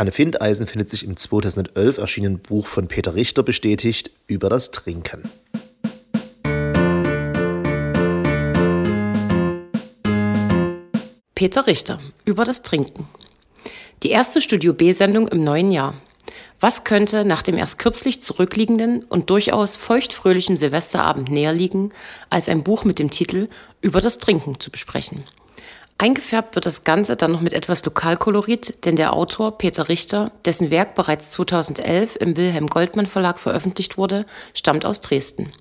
Anne Findeisen findet sich im 2011 erschienenen Buch von Peter Richter bestätigt über das Trinken. Peter Richter über das Trinken. Die erste Studio B-Sendung im neuen Jahr. Was könnte nach dem erst kürzlich zurückliegenden und durchaus feuchtfröhlichen Silvesterabend näher liegen, als ein Buch mit dem Titel Über das Trinken zu besprechen? Eingefärbt wird das Ganze dann noch mit etwas Lokalkolorit, denn der Autor Peter Richter, dessen Werk bereits 2011 im Wilhelm Goldmann Verlag veröffentlicht wurde, stammt aus Dresden.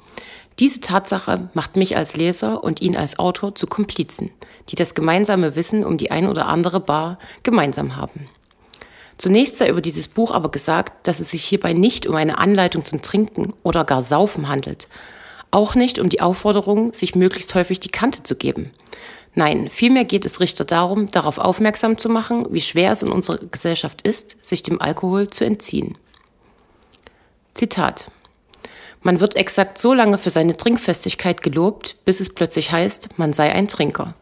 Diese Tatsache macht mich als Leser und ihn als Autor zu Komplizen, die das gemeinsame Wissen um die ein oder andere Bar gemeinsam haben. Zunächst sei über dieses Buch aber gesagt, dass es sich hierbei nicht um eine Anleitung zum Trinken oder gar Saufen handelt. Auch nicht um die Aufforderung, sich möglichst häufig die Kante zu geben. Nein, vielmehr geht es Richter darum, darauf aufmerksam zu machen, wie schwer es in unserer Gesellschaft ist, sich dem Alkohol zu entziehen. Zitat. Man wird exakt so lange für seine Trinkfestigkeit gelobt, bis es plötzlich heißt, man sei ein Trinker.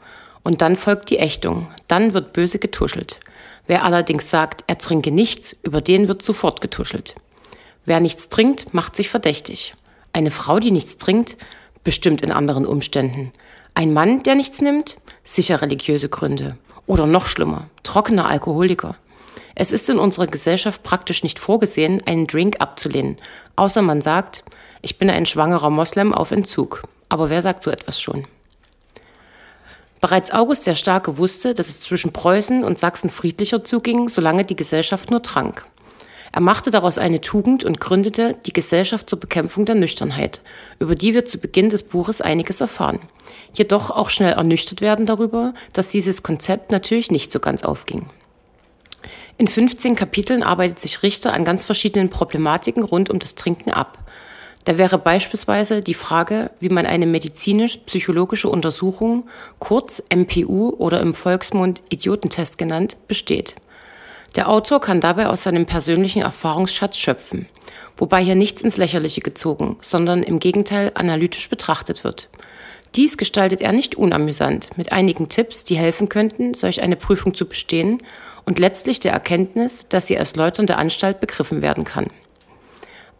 Und dann folgt die Ächtung, dann wird böse getuschelt. Wer allerdings sagt, er trinke nichts, über den wird sofort getuschelt. Wer nichts trinkt, macht sich verdächtig. Eine Frau, die nichts trinkt, bestimmt in anderen Umständen. Ein Mann, der nichts nimmt? Sicher religiöse Gründe. Oder noch schlimmer, trockener Alkoholiker. Es ist in unserer Gesellschaft praktisch nicht vorgesehen, einen Drink abzulehnen, außer man sagt, ich bin ein schwangerer Moslem auf Entzug. Aber wer sagt so etwas schon? Bereits August der Starke wusste, dass es zwischen Preußen und Sachsen friedlicher zuging, solange die Gesellschaft nur trank. Er machte daraus eine Tugend und gründete die Gesellschaft zur Bekämpfung der Nüchternheit, über die wir zu Beginn des Buches einiges erfahren. Jedoch auch schnell ernüchtert werden darüber, dass dieses Konzept natürlich nicht so ganz aufging. In 15 Kapiteln arbeitet sich Richter an ganz verschiedenen Problematiken rund um das Trinken ab. Da wäre beispielsweise die Frage, wie man eine medizinisch-psychologische Untersuchung, kurz MPU oder im Volksmund Idiotentest genannt, besteht. Der Autor kann dabei aus seinem persönlichen Erfahrungsschatz schöpfen, wobei hier nichts ins Lächerliche gezogen, sondern im Gegenteil analytisch betrachtet wird. Dies gestaltet er nicht unamüsant, mit einigen Tipps, die helfen könnten, solch eine Prüfung zu bestehen und letztlich der Erkenntnis, dass sie als läuternde Anstalt begriffen werden kann.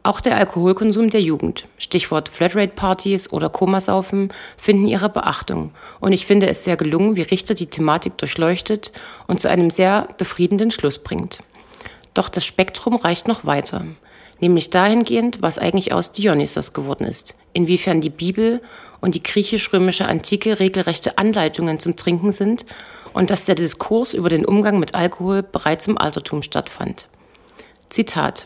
Auch der Alkoholkonsum der Jugend, Stichwort Flatrate-Partys oder Komasaufen, finden ihre Beachtung. Und ich finde es sehr gelungen, wie Richter die Thematik durchleuchtet und zu einem sehr befriedenden Schluss bringt. Doch das Spektrum reicht noch weiter. Nämlich dahingehend, was eigentlich aus Dionysos geworden ist. Inwiefern die Bibel und die griechisch-römische Antike regelrechte Anleitungen zum Trinken sind und dass der Diskurs über den Umgang mit Alkohol bereits im Altertum stattfand. Zitat.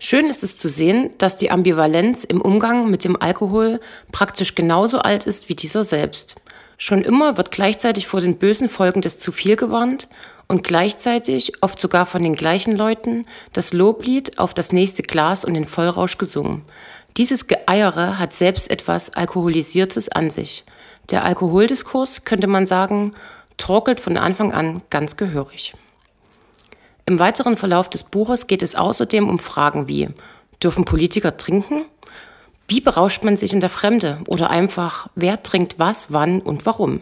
Schön ist es zu sehen, dass die Ambivalenz im Umgang mit dem Alkohol praktisch genauso alt ist wie dieser selbst. Schon immer wird gleichzeitig vor den bösen Folgen des zu viel gewarnt und gleichzeitig, oft sogar von den gleichen Leuten, das Loblied auf das nächste Glas und den Vollrausch gesungen. Dieses Geeiere hat selbst etwas Alkoholisiertes an sich. Der Alkoholdiskurs, könnte man sagen, torkelt von Anfang an ganz gehörig. Im weiteren Verlauf des Buches geht es außerdem um Fragen wie, dürfen Politiker trinken? Wie berauscht man sich in der Fremde? Oder einfach, wer trinkt was, wann und warum?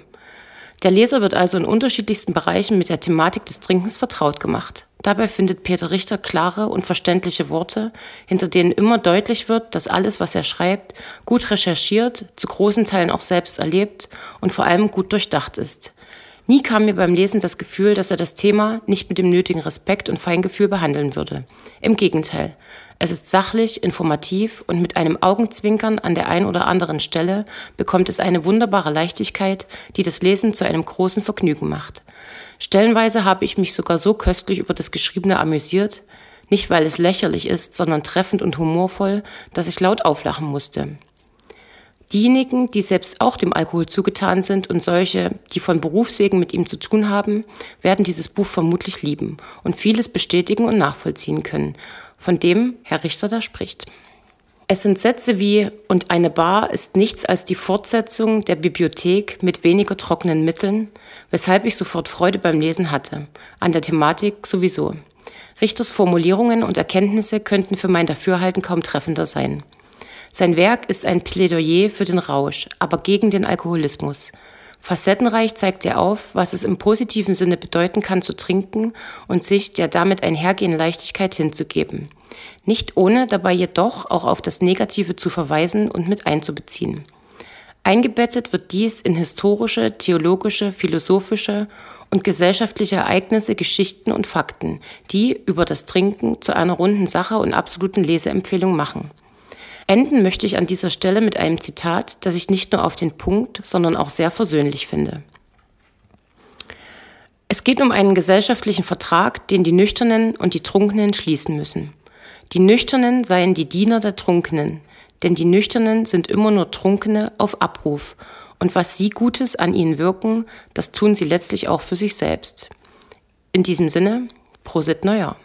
Der Leser wird also in unterschiedlichsten Bereichen mit der Thematik des Trinkens vertraut gemacht. Dabei findet Peter Richter klare und verständliche Worte, hinter denen immer deutlich wird, dass alles, was er schreibt, gut recherchiert, zu großen Teilen auch selbst erlebt und vor allem gut durchdacht ist. Nie kam mir beim Lesen das Gefühl, dass er das Thema nicht mit dem nötigen Respekt und Feingefühl behandeln würde. Im Gegenteil. Es ist sachlich, informativ und mit einem Augenzwinkern an der einen oder anderen Stelle bekommt es eine wunderbare Leichtigkeit, die das Lesen zu einem großen Vergnügen macht. Stellenweise habe ich mich sogar so köstlich über das Geschriebene amüsiert, nicht weil es lächerlich ist, sondern treffend und humorvoll, dass ich laut auflachen musste. Diejenigen, die selbst auch dem Alkohol zugetan sind und solche, die von Berufswegen mit ihm zu tun haben, werden dieses Buch vermutlich lieben und vieles bestätigen und nachvollziehen können, von dem Herr Richter da spricht. Es sind Sätze wie und eine Bar ist nichts als die Fortsetzung der Bibliothek mit weniger trockenen Mitteln, weshalb ich sofort Freude beim Lesen hatte, an der Thematik sowieso. Richters Formulierungen und Erkenntnisse könnten für mein Dafürhalten kaum treffender sein. Sein Werk ist ein Plädoyer für den Rausch, aber gegen den Alkoholismus. Facettenreich zeigt er auf, was es im positiven Sinne bedeuten kann zu trinken und sich der damit einhergehenden Leichtigkeit hinzugeben. Nicht ohne dabei jedoch auch auf das Negative zu verweisen und mit einzubeziehen. Eingebettet wird dies in historische, theologische, philosophische und gesellschaftliche Ereignisse, Geschichten und Fakten, die über das Trinken zu einer runden Sache und absoluten Leseempfehlung machen. Enden möchte ich an dieser Stelle mit einem Zitat, das ich nicht nur auf den Punkt, sondern auch sehr versöhnlich finde. Es geht um einen gesellschaftlichen Vertrag, den die Nüchternen und die Trunkenen schließen müssen. Die Nüchternen seien die Diener der Trunkenen, denn die Nüchternen sind immer nur Trunkene auf Abruf, und was sie Gutes an ihnen wirken, das tun sie letztlich auch für sich selbst. In diesem Sinne, Prosit Neujahr.